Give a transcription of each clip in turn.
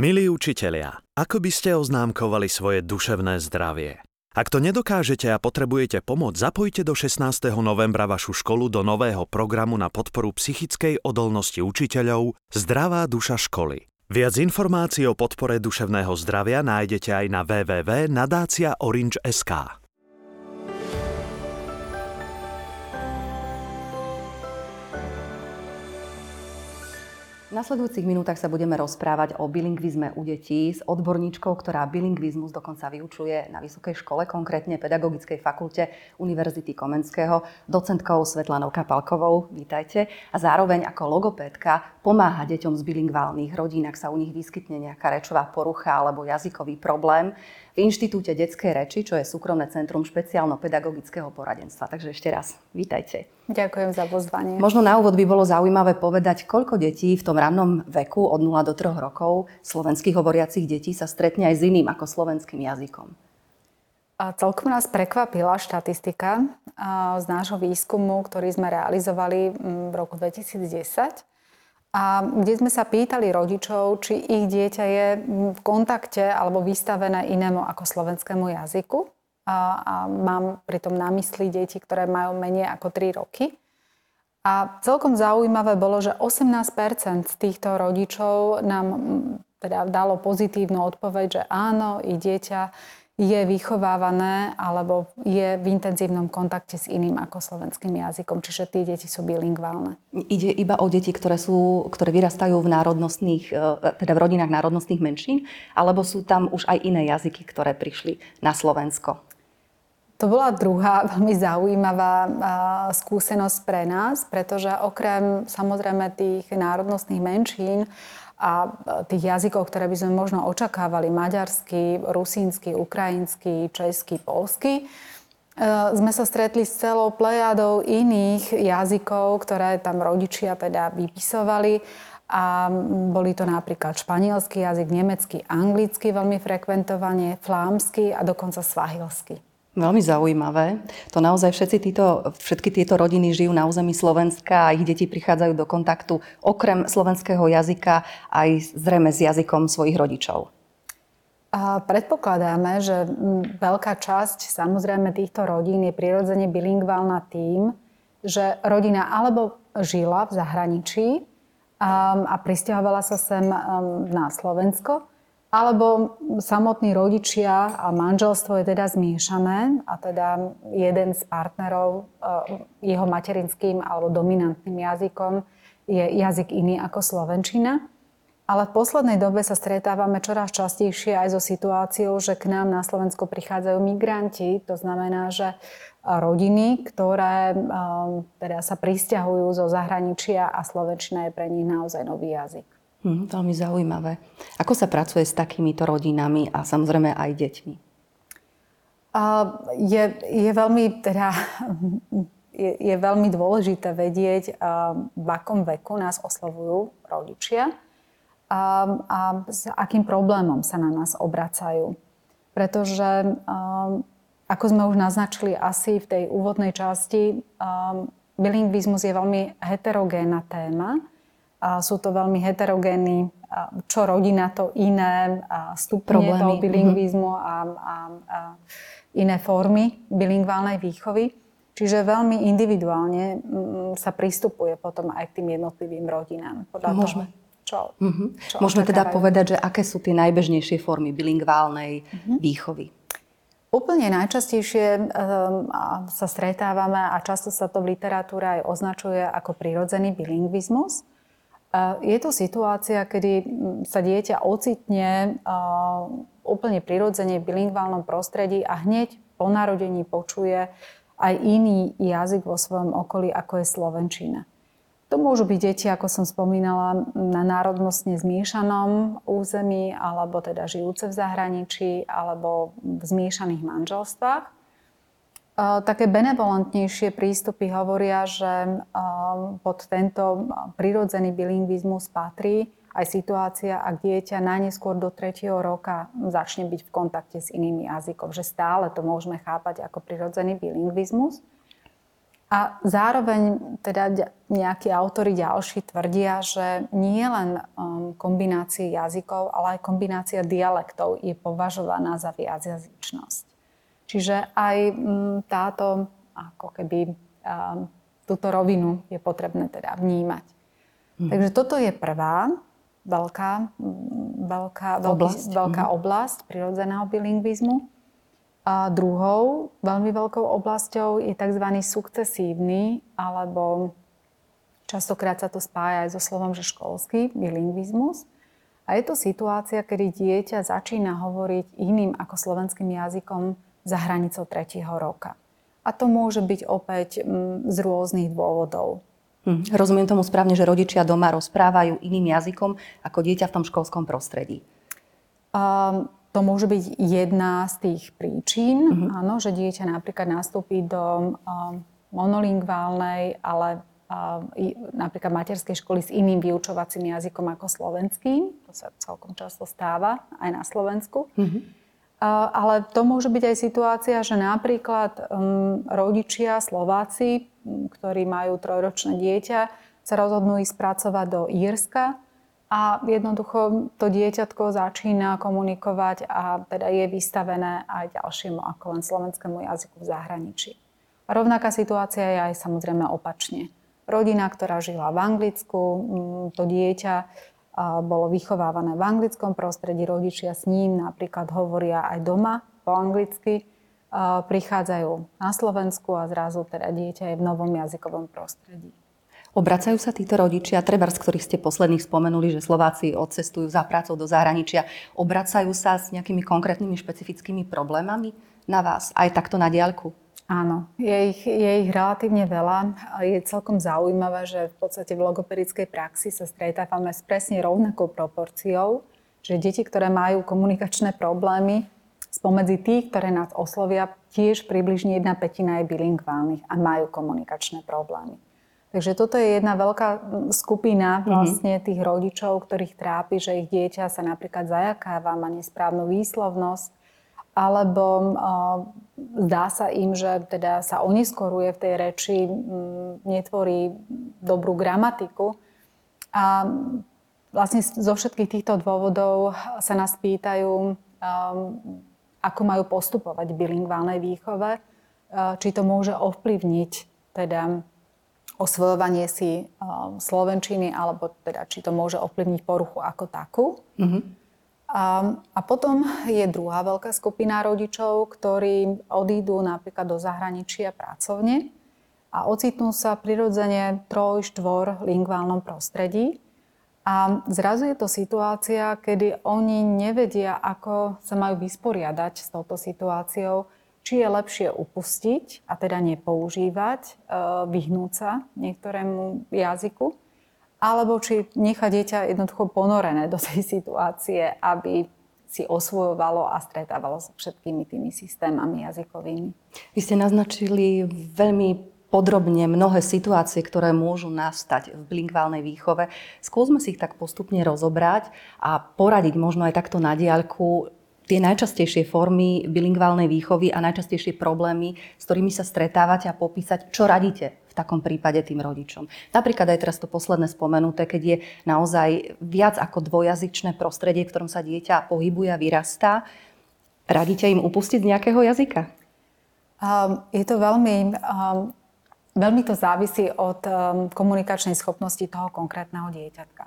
Milí učitelia, ako by ste oznámkovali svoje duševné zdravie? Ak to nedokážete a potrebujete pomoc, zapojte do 16. novembra vašu školu do nového programu na podporu psychickej odolnosti učiteľov Zdravá duša školy. Viac informácií o podpore duševného zdravia nájdete aj na www.nadácia.orange.sk. V nasledujúcich minútach sa budeme rozprávať o bilingvizme u detí s odborníčkou, ktorá bilingvizmus dokonca vyučuje na Vysokej škole, konkrétne Pedagogickej fakulte Univerzity Komenského, docentkou Svetlanou Kapalkovou. Vítajte. A zároveň ako logopédka pomáha deťom z bilingválnych rodín, ak sa u nich vyskytne nejaká rečová porucha alebo jazykový problém v Inštitúte detskej reči, čo je súkromné centrum špeciálno-pedagogického poradenstva. Takže ešte raz, vítajte. Ďakujem za pozvanie. Možno na úvod by bolo zaujímavé povedať, koľko detí v tom rannom veku od 0 do 3 rokov slovenských hovoriacich detí sa stretne aj s iným ako slovenským jazykom. A celkom nás prekvapila štatistika z nášho výskumu, ktorý sme realizovali v roku 2010 a kde sme sa pýtali rodičov, či ich dieťa je v kontakte alebo vystavené inému ako slovenskému jazyku. A, a mám pritom na mysli deti, ktoré majú menej ako 3 roky. A celkom zaujímavé bolo, že 18 z týchto rodičov nám teda dalo pozitívnu odpoveď, že áno, i dieťa je vychovávané alebo je v intenzívnom kontakte s iným ako slovenským jazykom. Čiže tie deti sú bilingválne. Ide iba o deti, ktoré, sú, ktoré vyrastajú v národnostných, e, teda v rodinách národnostných menšín, alebo sú tam už aj iné jazyky, ktoré prišli na Slovensko? To bola druhá veľmi zaujímavá skúsenosť pre nás, pretože okrem samozrejme tých národnostných menšín a tých jazykov, ktoré by sme možno očakávali, maďarsky, rusínsky, ukrajinsky, český, polsky, e, sme sa stretli s celou plejadou iných jazykov, ktoré tam rodičia teda vypisovali. A boli to napríklad španielský jazyk, nemecký, anglický veľmi frekventovanie, flámsky a dokonca svahilsky. Veľmi zaujímavé. To naozaj všetci títo, všetky tieto rodiny žijú na území Slovenska a ich deti prichádzajú do kontaktu okrem slovenského jazyka aj zrejme s jazykom svojich rodičov. A predpokladáme, že veľká časť samozrejme týchto rodín je prirodzene bilingválna tým, že rodina alebo žila v zahraničí a, a pristahovala sa sem na Slovensko, alebo samotní rodičia a manželstvo je teda zmiešané a teda jeden z partnerov eh, jeho materinským alebo dominantným jazykom je jazyk iný ako slovenčina. Ale v poslednej dobe sa stretávame čoraz častejšie aj so situáciou, že k nám na Slovensko prichádzajú migranti. To znamená, že rodiny, ktoré eh, teda sa pristahujú zo zahraničia a slovenčina je pre nich naozaj nový jazyk. Hm, veľmi zaujímavé. Ako sa pracuje s takýmito rodinami a samozrejme aj deťmi? Uh, je, je, veľmi, teda, je, je veľmi dôležité vedieť, v akom veku nás oslovujú rodičia a s akým problémom sa na nás obracajú. Pretože, ako sme už naznačili asi v tej úvodnej časti, bilingvizmus je veľmi heterogénna téma a sú to veľmi heterogénni, čo rodina to iné, stupne Problémy. toho bilingvizmu a, a, a iné formy bilingválnej výchovy. Čiže veľmi individuálne mm, sa pristupuje potom aj k tým jednotlivým rodinám. Podľa Môžeme. Toho, čo, mm-hmm. čo Môžeme teda povedať, že aké sú tie najbežnejšie formy bilingválnej mm-hmm. výchovy? Úplne najčastejšie um, sa stretávame a často sa to v literatúre aj označuje ako prirodzený bilingvizmus. Je to situácia, kedy sa dieťa ocitne úplne prirodzene v bilingválnom prostredí a hneď po narodení počuje aj iný jazyk vo svojom okolí, ako je slovenčina. To môžu byť deti, ako som spomínala, na národnostne zmiešanom území, alebo teda žijúce v zahraničí, alebo v zmiešaných manželstvách. Také benevolentnejšie prístupy hovoria, že pod tento prirodzený bilingvizmus patrí aj situácia, ak dieťa najneskôr do 3. roka začne byť v kontakte s inými jazykom, že stále to môžeme chápať ako prirodzený bilingvizmus. A zároveň teda nejakí autory ďalší tvrdia, že nie len kombinácia jazykov, ale aj kombinácia dialektov je považovaná za viacjazyčnosť. Čiže aj um, táto ako keby túto rovinu je potrebné teda vnímať. Hmm. Takže toto je prvá veľká, veľká, oblasť. Veľký, veľká hmm. oblasť prirodzeného bilingvizmu. A druhou veľmi veľkou oblasťou je tzv. sukcesívny, alebo častokrát sa to spája aj so slovom, že školský bilingvizmus. A je to situácia, kedy dieťa začína hovoriť iným ako slovenským jazykom za hranicou tretieho roka. A to môže byť opäť mm, z rôznych dôvodov. Hm. Rozumiem tomu správne, že rodičia doma rozprávajú iným jazykom ako dieťa v tom školskom prostredí. Um, to môže byť jedna z tých príčin, uh-huh. áno, že dieťa napríklad nastúpi do um, monolingválnej, ale um, napríklad materskej školy s iným vyučovacím jazykom ako slovenským. To sa celkom často stáva aj na Slovensku. Uh-huh. Ale to môže byť aj situácia, že napríklad um, rodičia Slováci, ktorí majú trojročné dieťa, sa rozhodnú ísť pracovať do Írska a jednoducho to dieťatko začína komunikovať a teda je vystavené aj ďalšiemu ako len slovenskému jazyku v zahraničí. Rovnaká situácia je aj samozrejme opačne. Rodina, ktorá žila v Anglicku, mm, to dieťa bolo vychovávané v anglickom prostredí, rodičia s ním napríklad hovoria aj doma po anglicky, prichádzajú na Slovensku a zrazu teda dieťa je v novom jazykovom prostredí. Obracajú sa títo rodičia, treba z ktorých ste posledných spomenuli, že Slováci odcestujú za prácou do zahraničia, obracajú sa s nejakými konkrétnymi špecifickými problémami na vás, aj takto na diaľku? Áno, je ich, je ich relatívne veľa. Je celkom zaujímavé, že v podstate v logopedickej praxi sa stretávame s presne rovnakou proporciou, že deti, ktoré majú komunikačné problémy, spomedzi tých, ktoré nás oslovia, tiež približne jedna petina je bilingválnych a majú komunikačné problémy. Takže toto je jedna veľká skupina mhm. vlastne tých rodičov, ktorých trápi, že ich dieťa sa napríklad zajakáva, má nesprávnu výslovnosť, alebo zdá sa im, že teda sa oneskoruje v tej reči, netvorí dobrú gramatiku. A vlastne zo všetkých týchto dôvodov sa nás pýtajú, ako majú postupovať v bilingválnej výchove, uh, či to môže ovplyvniť teda osvojovanie si um, slovenčiny, alebo teda či to môže ovplyvniť poruchu ako takú. Mm-hmm. A, a potom je druhá veľká skupina rodičov, ktorí odídu napríklad do zahraničia pracovne a ocitnú sa prirodzene troj, štvor lingválnom prostredí. A zrazu je to situácia, kedy oni nevedia, ako sa majú vysporiadať s touto situáciou, či je lepšie upustiť a teda nepoužívať, e, vyhnúť sa niektorému jazyku, alebo či nechať dieťa jednoducho ponorené do tej situácie, aby si osvojovalo a stretávalo sa všetkými tými systémami jazykovými. Vy ste naznačili veľmi podrobne mnohé situácie, ktoré môžu nastať v bilingválnej výchove. Skúsme si ich tak postupne rozobrať a poradiť možno aj takto na diaľku, tie najčastejšie formy bilingválnej výchovy a najčastejšie problémy, s ktorými sa stretávate a popísať, čo radíte v takom prípade tým rodičom. Napríklad aj teraz to posledné spomenuté, keď je naozaj viac ako dvojazyčné prostredie, v ktorom sa dieťa pohybuje a vyrastá, radíte im upustiť z nejakého jazyka? Um, je to veľmi, um, veľmi to závisí od um, komunikačnej schopnosti toho konkrétneho dieťatka.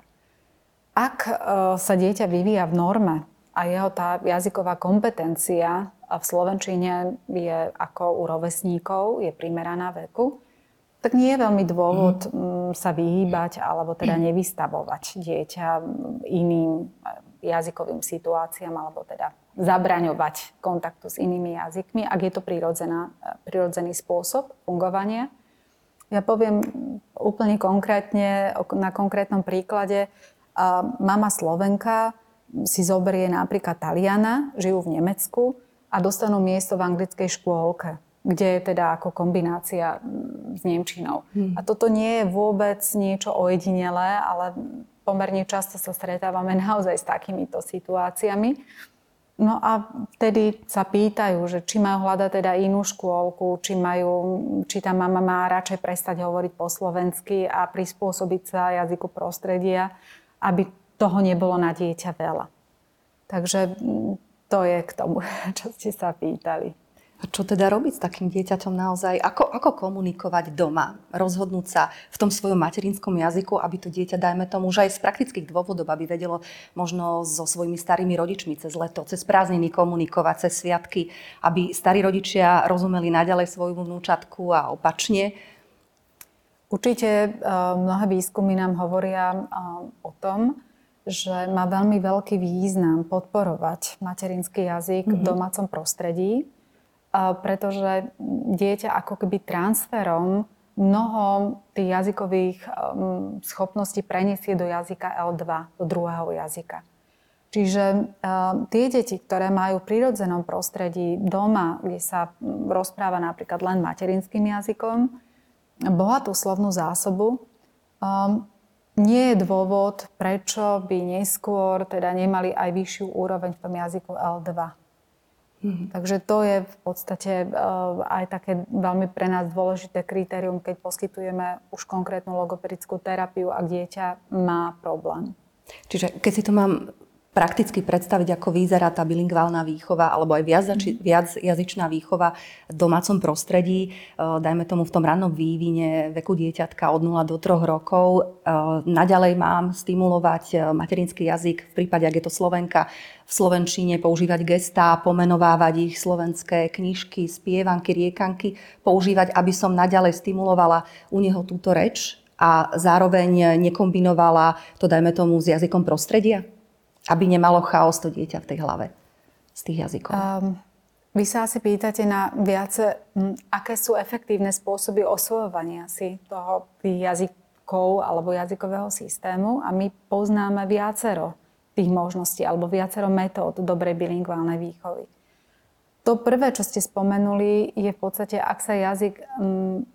Ak uh, sa dieťa vyvíja v norme, a jeho tá jazyková kompetencia v Slovenčine je ako u rovesníkov, je primeraná veku, tak nie je veľmi dôvod mm. sa vyhýbať alebo teda nevystavovať dieťa iným jazykovým situáciám alebo teda zabraňovať kontaktu s inými jazykmi, ak je to prirodzený spôsob fungovania. Ja poviem úplne konkrétne, na konkrétnom príklade. Mama Slovenka si zoberie napríklad Taliana, žijú v Nemecku a dostanú miesto v anglickej škôlke, kde je teda ako kombinácia mm, s Nemčinou. Hmm. A toto nie je vôbec niečo ojedinelé, ale pomerne často sa stretávame naozaj s takýmito situáciami. No a vtedy sa pýtajú, že či majú hľadať teda inú škôlku, či, majú, či tá mama má radšej prestať hovoriť po slovensky a prispôsobiť sa jazyku prostredia, aby toho nebolo na dieťa veľa. Takže mm, to je k tomu, čo ste sa pýtali. A čo teda robiť s takým dieťaťom naozaj? Ako, ako komunikovať doma? Rozhodnúť sa v tom svojom materinskom jazyku, aby to dieťa, dajme tomu, že aj z praktických dôvodov, aby vedelo možno so svojimi starými rodičmi cez leto, cez prázdniny komunikovať, cez sviatky, aby starí rodičia rozumeli naďalej svoju vnúčatku a opačne. Určite eh, mnohé výskumy nám hovoria eh, o tom, že má veľmi veľký význam podporovať materinský jazyk mm-hmm. v mhm. domácom prostredí pretože dieťa ako keby transferom mnoho tých jazykových um, schopností preniesie do jazyka L2, do druhého jazyka. Čiže um, tie deti, ktoré majú v prírodzenom prostredí doma, kde sa rozpráva napríklad len materinským jazykom, bohatú slovnú zásobu, nie je dôvod, prečo by neskôr teda nemali aj vyššiu úroveň v tom jazyku L2. Mm-hmm. Takže to je v podstate uh, aj také veľmi pre nás dôležité kritérium, keď poskytujeme už konkrétnu logopedickú terapiu, ak dieťa má problém. Čiže keď si to mám prakticky predstaviť, ako vyzerá tá bilingválna výchova alebo aj viac, mhm. viac jazyčná výchova v domácom prostredí, e, dajme tomu v tom rannom vývine veku dieťatka od 0 do 3 rokov. E, naďalej mám stimulovať e, materinský jazyk v prípade, ak je to Slovenka, v Slovenčine používať gestá, pomenovávať ich slovenské knižky, spievanky, riekanky, používať, aby som naďalej stimulovala u neho túto reč a zároveň nekombinovala to, dajme tomu, s jazykom prostredia? Aby nemalo chaos to dieťa v tej hlave z tých jazykov? Um, vy sa asi pýtate na viace, aké sú efektívne spôsoby osvojovania si toho jazykov alebo jazykového systému a my poznáme viacero tých možností alebo viacero metód dobrej bilingválnej výchovy. To prvé, čo ste spomenuli, je v podstate, ak sa jazyk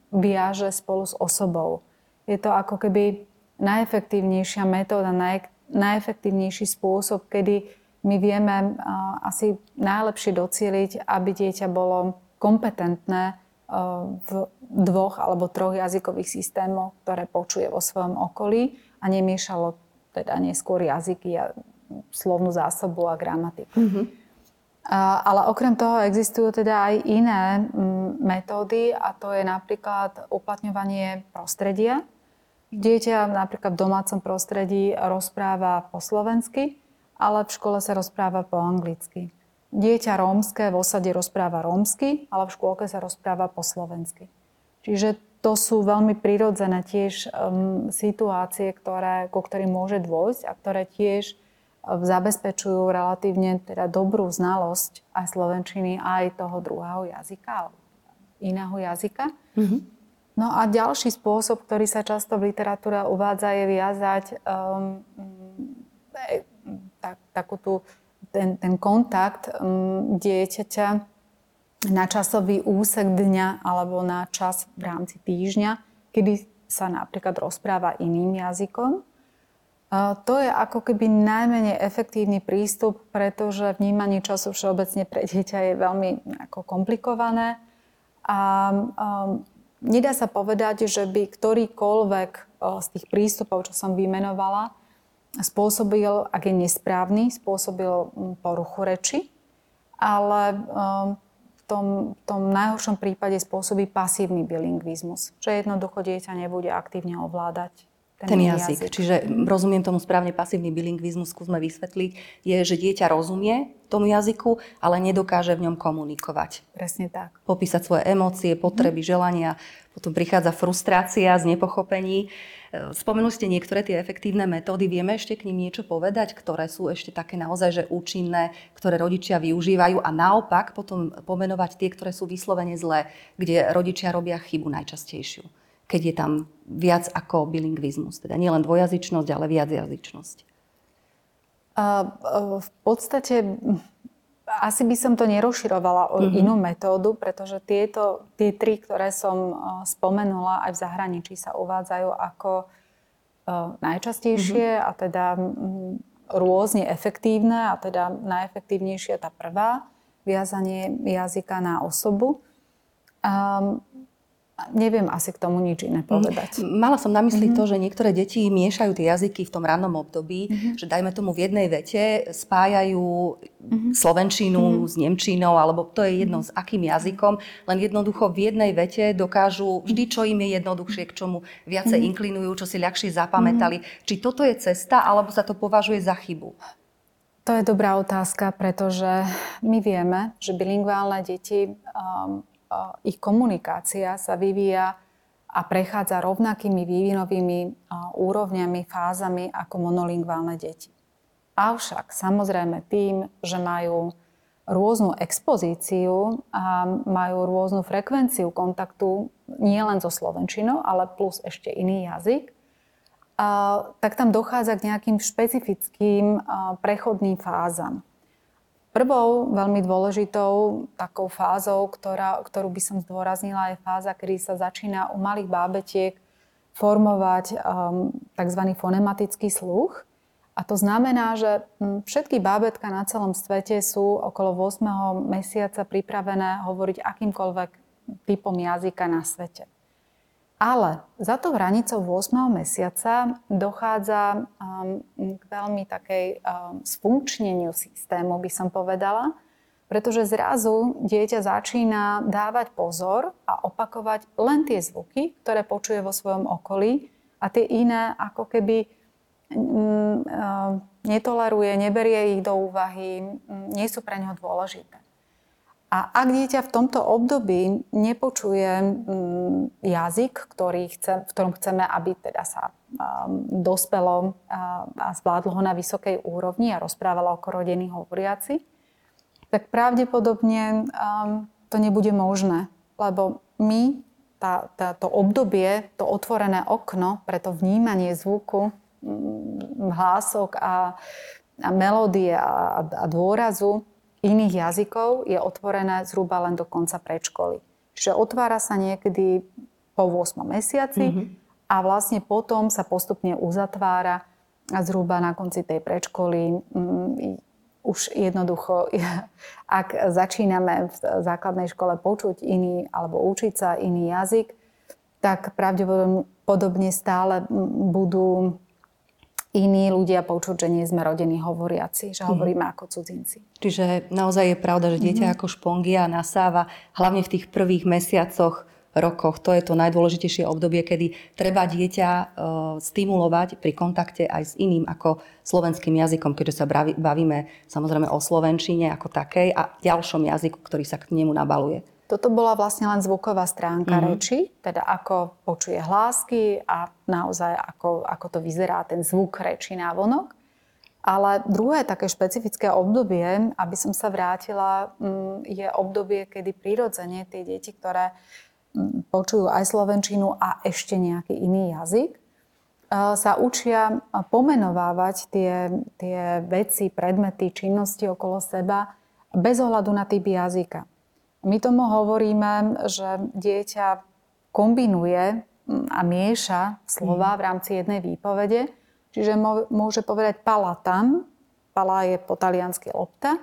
viaže spolu s osobou. Je to ako keby najefektívnejšia metóda, naj, najefektívnejší spôsob, kedy my vieme asi najlepšie docieliť, aby dieťa bolo kompetentné v dvoch alebo troch jazykových systémoch, ktoré počuje vo svojom okolí a nemiešalo teda neskôr jazyky a slovnú zásobu a gramatiku. Mm-hmm. Ale okrem toho existujú teda aj iné metódy a to je napríklad uplatňovanie prostredia, Dieťa napríklad v domácom prostredí rozpráva po slovensky, ale v škole sa rozpráva po anglicky. Dieťa rómske v osade rozpráva rómsky, ale v škôlke sa rozpráva po slovensky. Čiže to sú veľmi prirodzené tiež um, situácie, ktoré, ku ktorým môže dôjsť a ktoré tiež um, zabezpečujú relatívne teda dobrú znalosť aj slovenčiny, aj toho druhého jazyka, iného jazyka. Mm-hmm. No a ďalší spôsob, ktorý sa často v literatúre uvádza, je viazať um, e, tak, takú tú, ten, ten kontakt um, dieťaťa na časový úsek dňa alebo na čas v rámci týždňa, kedy sa napríklad rozpráva iným jazykom. To je ako keby najmenej efektívny prístup, pretože vnímanie času všeobecne pre dieťa je veľmi ako komplikované a um, Nedá sa povedať, že by ktorýkoľvek z tých prístupov, čo som vymenovala, spôsobil, ak je nesprávny, spôsobil poruchu reči, ale v tom, v tom najhoršom prípade spôsobí pasívny bilingvizmus, že jednoducho dieťa nebude aktívne ovládať ten, ten jazyk. jazyk. Čiže rozumiem tomu správne, pasívny bilingvizmus, skúsme vysvetliť, je, že dieťa rozumie tomu jazyku, ale nedokáže v ňom komunikovať. Presne tak. Popísať svoje emócie, potreby, mm. želania, potom prichádza frustrácia z nepochopení. E, spomenuli ste niektoré tie efektívne metódy. Vieme ešte k ním niečo povedať, ktoré sú ešte také naozaj že účinné, ktoré rodičia využívajú a naopak potom pomenovať tie, ktoré sú vyslovene zlé, kde rodičia robia chybu najčastejšiu keď je tam viac ako bilingvizmus. Teda nielen dvojazyčnosť, ale viacjazyčnosť. V podstate asi by som to nerozširovala o mm-hmm. inú metódu, pretože tieto, tie tri, ktoré som spomenula, aj v zahraničí sa uvádzajú ako najčastejšie mm-hmm. a teda rôzne efektívne a teda najefektívnejšia tá prvá, viazanie jazyka na osobu. Um, neviem asi k tomu nič iné povedať. Mala som na mysli mm-hmm. to, že niektoré deti miešajú tie jazyky v tom rannom období, mm-hmm. že dajme tomu v jednej vete spájajú mm-hmm. slovenčinu mm-hmm. s nemčinou, alebo to je jedno mm-hmm. s akým jazykom, len jednoducho v jednej vete dokážu vždy, čo im je jednoduchšie, k čomu viacej mm-hmm. inklinujú, čo si ľahšie zapamätali. Mm-hmm. Či toto je cesta, alebo sa to považuje za chybu? To je dobrá otázka, pretože my vieme, že bilingválne deti, um, ich komunikácia sa vyvíja a prechádza rovnakými vývinovými uh, úrovňami, fázami ako monolingválne deti. Avšak samozrejme tým, že majú rôznu expozíciu a majú rôznu frekvenciu kontaktu nielen so slovenčinou, ale plus ešte iný jazyk, tak tam dochádza k nejakým špecifickým prechodným fázam. Prvou veľmi dôležitou takou fázou, ktorá, ktorú by som zdôraznila, je fáza, kedy sa začína u malých bábetiek formovať um, tzv. fonematický sluch. A to znamená, že všetky bábetka na celom svete sú okolo 8. mesiaca pripravené hovoriť akýmkoľvek typom jazyka na svete. Ale za tou hranicou 8. mesiaca dochádza um, k veľmi takej um, sfunkčneniu systému, by som povedala, pretože zrazu dieťa začína dávať pozor a opakovať len tie zvuky, ktoré počuje vo svojom okolí a tie iné ako keby um, netoleruje, neberie ich do úvahy, nie sú pre neho dôležité. A ak dieťa v tomto období nepočuje mm, jazyk, ktorý chce, v ktorom chceme, aby teda sa um, dospelo a zvládlo ho na vysokej úrovni a rozprávalo ako rodený hovoriaci, tak pravdepodobne um, to nebude možné, lebo my tá, tá, to obdobie, to otvorené okno pre to vnímanie zvuku, mm, hlások a, a melódie a, a dôrazu iných jazykov je otvorené zhruba len do konca predškoly. Čiže otvára sa niekedy po 8 mesiaci mm-hmm. a vlastne potom sa postupne uzatvára a zhruba na konci tej predškoly um, už jednoducho, ak začíname v základnej škole počuť iný alebo učiť sa iný jazyk, tak pravdepodobne stále budú iní ľudia počuť, že nie sme rodení hovoriaci, že mm. hovoríme ako cudzinci. Čiže naozaj je pravda, že dieťa mm. ako špongia nasáva, hlavne v tých prvých mesiacoch, rokoch. To je to najdôležitejšie obdobie, kedy treba dieťa e, stimulovať pri kontakte aj s iným ako slovenským jazykom, keďže sa bavíme samozrejme o slovenčine ako takej a ďalšom jazyku, ktorý sa k nemu nabaluje. Toto bola vlastne len zvuková stránka mm-hmm. reči, teda ako počuje hlásky a naozaj ako, ako to vyzerá ten zvuk reči na vonok. Ale druhé také špecifické obdobie, aby som sa vrátila, mm, je obdobie, kedy prirodzene tie deti, ktoré mm, počujú aj slovenčinu a ešte nejaký iný jazyk, e, sa učia pomenovávať tie, tie veci, predmety, činnosti okolo seba bez ohľadu na typ jazyka. My tomu hovoríme, že dieťa kombinuje mm, a mieša slova v rámci jednej výpovede. Čiže môže povedať pala tam, pala je po taliansky lopta,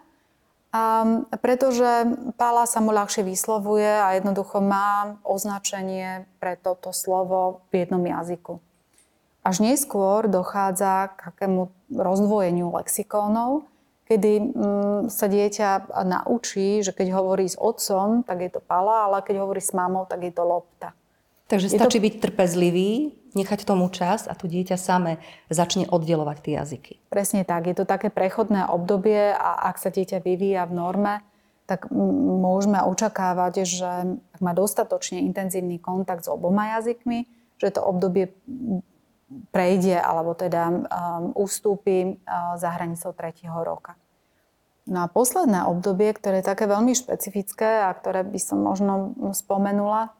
a pretože pala sa mu ľahšie vyslovuje a jednoducho má označenie pre toto slovo v jednom jazyku. Až neskôr dochádza k akému rozdvojeniu lexikónov, kedy mm, sa dieťa naučí, že keď hovorí s otcom, tak je to pala, ale keď hovorí s mamou, tak je to lopta. Takže je stačí to... byť trpezlivý, nechať tomu čas a tu dieťa same začne oddelovať tie jazyky. Presne tak. Je to také prechodné obdobie a ak sa dieťa vyvíja v norme, tak môžeme očakávať, že ak má dostatočne intenzívny kontakt s oboma jazykmi, že to obdobie prejde alebo teda um, ustúpi uh, za hranicou tretieho roka. No a posledné obdobie, ktoré je také veľmi špecifické a ktoré by som možno spomenula,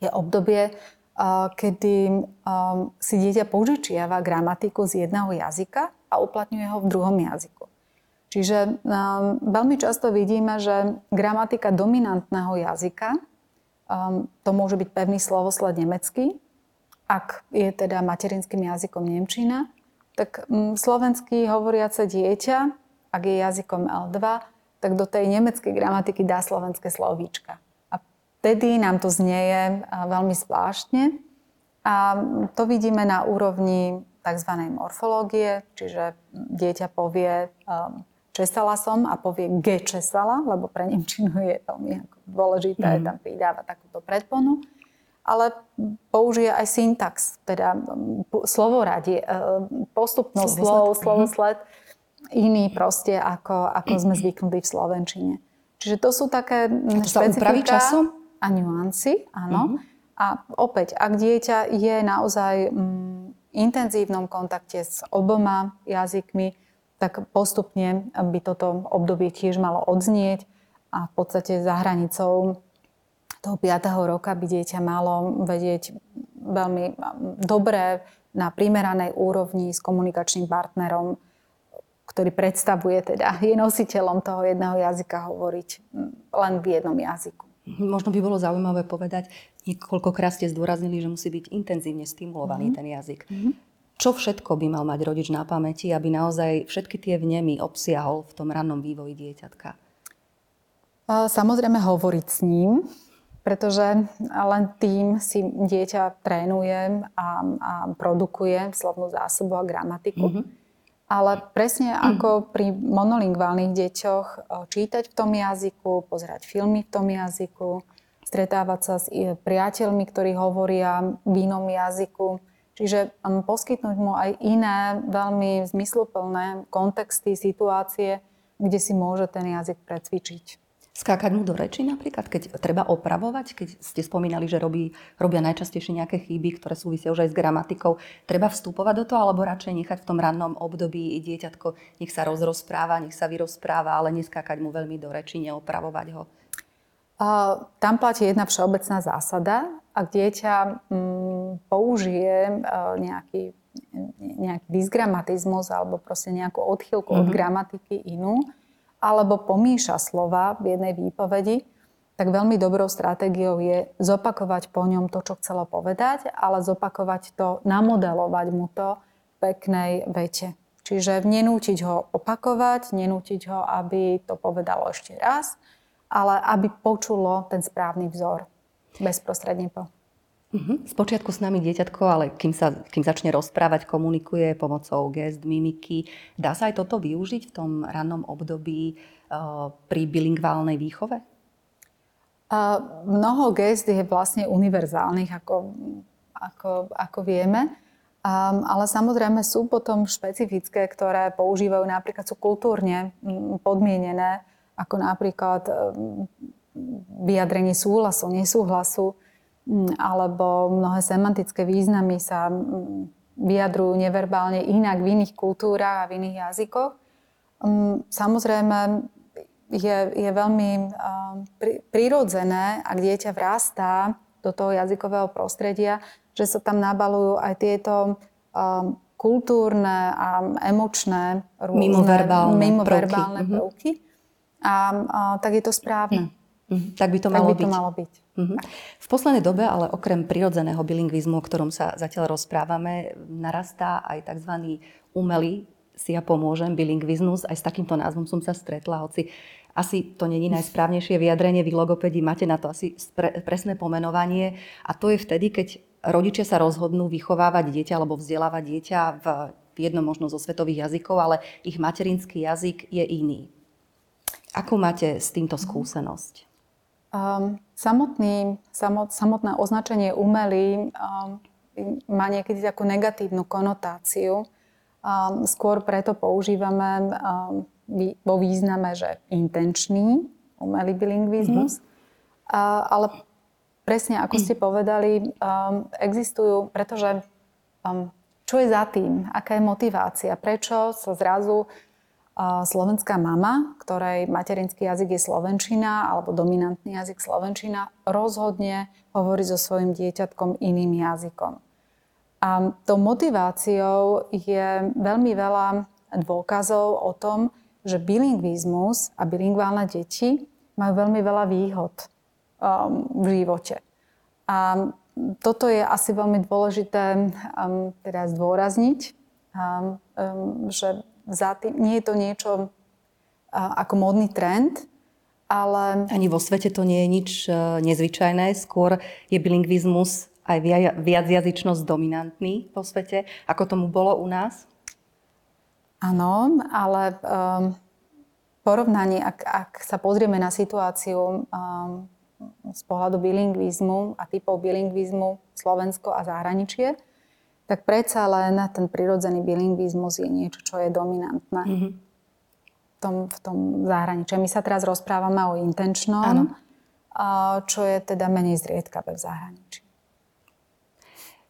je obdobie, uh, kedy um, si dieťa požičiava gramatiku z jedného jazyka a uplatňuje ho v druhom jazyku. Čiže um, veľmi často vidíme, že gramatika dominantného jazyka, um, to môže byť pevný slovosled nemecký, ak je teda materinským jazykom Nemčina, tak mm, slovenský hovoriace dieťa, ak je jazykom L2, tak do tej nemeckej gramatiky dá slovenské slovíčka. A vtedy nám to znieje veľmi zvláštne. A to vidíme na úrovni tzv. morfológie, čiže dieťa povie um, česala som a povie ge česala, lebo pre Nemčinu je veľmi dôležité mm. tam pridávať takúto predponu ale použije aj syntax, teda slovoradie, postupnosť slov, slovosled, iný proste, ako, ako sme zvyknutí v Slovenčine. Čiže to sú také to špecifika časom? a nuancy, áno. Mm-hmm. A opäť, ak dieťa je naozaj mm, intenzívnom kontakte s oboma jazykmi, tak postupne by toto obdobie tiež malo odznieť a v podstate za hranicou toho 5. roka by dieťa malo vedieť veľmi dobre na primeranej úrovni s komunikačným partnerom, ktorý predstavuje, teda je nositeľom toho jedného jazyka hovoriť len v jednom jazyku. Možno by bolo zaujímavé povedať, niekoľkokrát ste zdôraznili, že musí byť intenzívne stimulovaný mm-hmm. ten jazyk. Mm-hmm. Čo všetko by mal mať rodič na pamäti, aby naozaj všetky tie vnemy obsiahol v tom rannom vývoji dieťatka? Samozrejme hovoriť s ním, pretože len tým si dieťa trénuje a, a produkuje slovnú zásobu a gramatiku. Mm-hmm. Ale presne mm. ako pri monolingválnych deťoch e, čítať v tom jazyku, pozerať filmy v tom jazyku, stretávať sa s e, priateľmi, ktorí hovoria v inom jazyku. Čiže poskytnúť mu aj iné, veľmi zmysluplné kontexty, situácie, kde si môže ten jazyk precvičiť. Skákať mu do reči napríklad, keď treba opravovať, keď ste spomínali, že robí, robia najčastejšie nejaké chyby, ktoré súvisia už aj s gramatikou. Treba vstupovať do toho, alebo radšej nechať v tom rannom období dieťatko, nech sa rozrozpráva, nech sa vyrozpráva, ale neskákať mu veľmi do reči, neopravovať ho? Uh, tam platí jedna všeobecná zásada. Ak dieťa um, použije uh, nejaký, nejaký dysgramatizmus alebo proste nejakú odchýlku uh-huh. od mhm. gramatiky inú, alebo pomíša slova v jednej výpovedi, tak veľmi dobrou stratégiou je zopakovať po ňom to, čo chcelo povedať, ale zopakovať to, namodelovať mu to v peknej vete. Čiže nenútiť ho opakovať, nenútiť ho, aby to povedalo ešte raz, ale aby počulo ten správny vzor bezprostredne po. Uh-huh. Spočiatku s nami dieťatko, ale kým, sa, kým začne rozprávať, komunikuje pomocou gest, mimiky. Dá sa aj toto využiť v tom rannom období uh, pri bilingválnej výchove? Uh, mnoho gest je vlastne univerzálnych, ako, ako, ako vieme. Um, ale samozrejme sú potom špecifické, ktoré používajú napríklad, sú kultúrne podmienené, ako napríklad um, vyjadrenie súhlasu, nesúhlasu, Mm, alebo mnohé semantické významy sa mm, vyjadrujú neverbálne inak v iných kultúrach a v iných jazykoch. Mm, samozrejme, je, je veľmi prirodzené, ak dieťa vrastá do toho jazykového prostredia, že sa tam nabalujú aj tieto kultúrne a emočné rôzne, mimoverbálne, mimoverbálne prvky. prvky. A, a tak je to správne. Mm. Tak by to tak malo by byť. To malo byť. Mm-hmm. V poslednej dobe, ale okrem prirodzeného bilingvizmu, o ktorom sa zatiaľ rozprávame, narastá aj tzv. umelý si ja pomôžem, bilingvizmus. Aj s takýmto názvom som sa stretla, hoci asi to není najsprávnejšie vyjadrenie. Vy logopedi máte na to asi pre, presné pomenovanie. A to je vtedy, keď rodičia sa rozhodnú vychovávať dieťa alebo vzdelávať dieťa v jednom možno zo svetových jazykov, ale ich materinský jazyk je iný. Akú máte s týmto skúsenosť? Um, samotný, samot, samotné označenie umelý um, má niekedy takú negatívnu konotáciu. Um, skôr preto používame um, vo význame, že intenčný umelý bilingvizmus. Mm-hmm. Uh, ale presne ako ste povedali, um, existujú, pretože um, čo je za tým, aká je motivácia, prečo sa zrazu slovenská mama, ktorej materinský jazyk je slovenčina alebo dominantný jazyk slovenčina, rozhodne hovorí so svojim dieťatkom iným jazykom. A tou motiváciou je veľmi veľa dôkazov o tom, že bilingvizmus a bilingválne deti majú veľmi veľa výhod um, v živote. A toto je asi veľmi dôležité um, teda zdôrazniť, um, um, že za tým, nie je to niečo uh, ako módny trend, ale... Ani vo svete to nie je nič uh, nezvyčajné, skôr je bilingvizmus aj viacjazyčnosť dominantný vo svete, ako tomu bolo u nás? Áno, ale um, porovnanie, ak, ak sa pozrieme na situáciu um, z pohľadu bilingvizmu a typov bilingvizmu Slovensko a zahraničie, tak predsa len ten prirodzený bilingvizmus je niečo, čo je dominantné mm-hmm. v, tom, v tom zahraničí. My sa teraz rozprávame o intenčnom, čo je teda menej zriedkavé v zahraničí.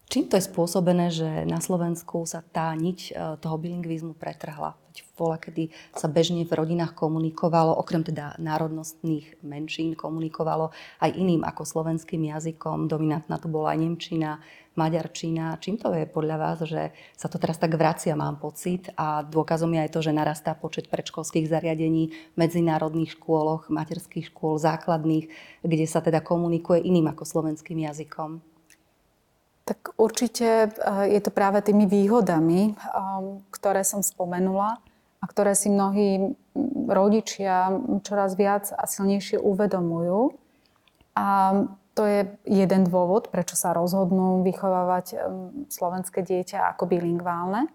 Čím to je spôsobené, že na Slovensku sa tá niť e, toho bilingvizmu pretrhla? Bola, kedy sa bežne v rodinách komunikovalo, okrem teda národnostných menšín, komunikovalo aj iným ako slovenským jazykom. Dominantná tu bola aj Nemčina, Maďarčina. Čím to je podľa vás, že sa to teraz tak vracia, mám pocit? A dôkazom je aj to, že narastá počet predškolských zariadení, medzinárodných škôloch, materských škôl, základných, kde sa teda komunikuje iným ako slovenským jazykom. Tak určite eh, je to práve tými výhodami, eh, ktoré som spomenula a ktoré si mnohí rodičia čoraz viac a silnejšie uvedomujú. A to je jeden dôvod, prečo sa rozhodnú vychovávať slovenské dieťa ako bilingválne.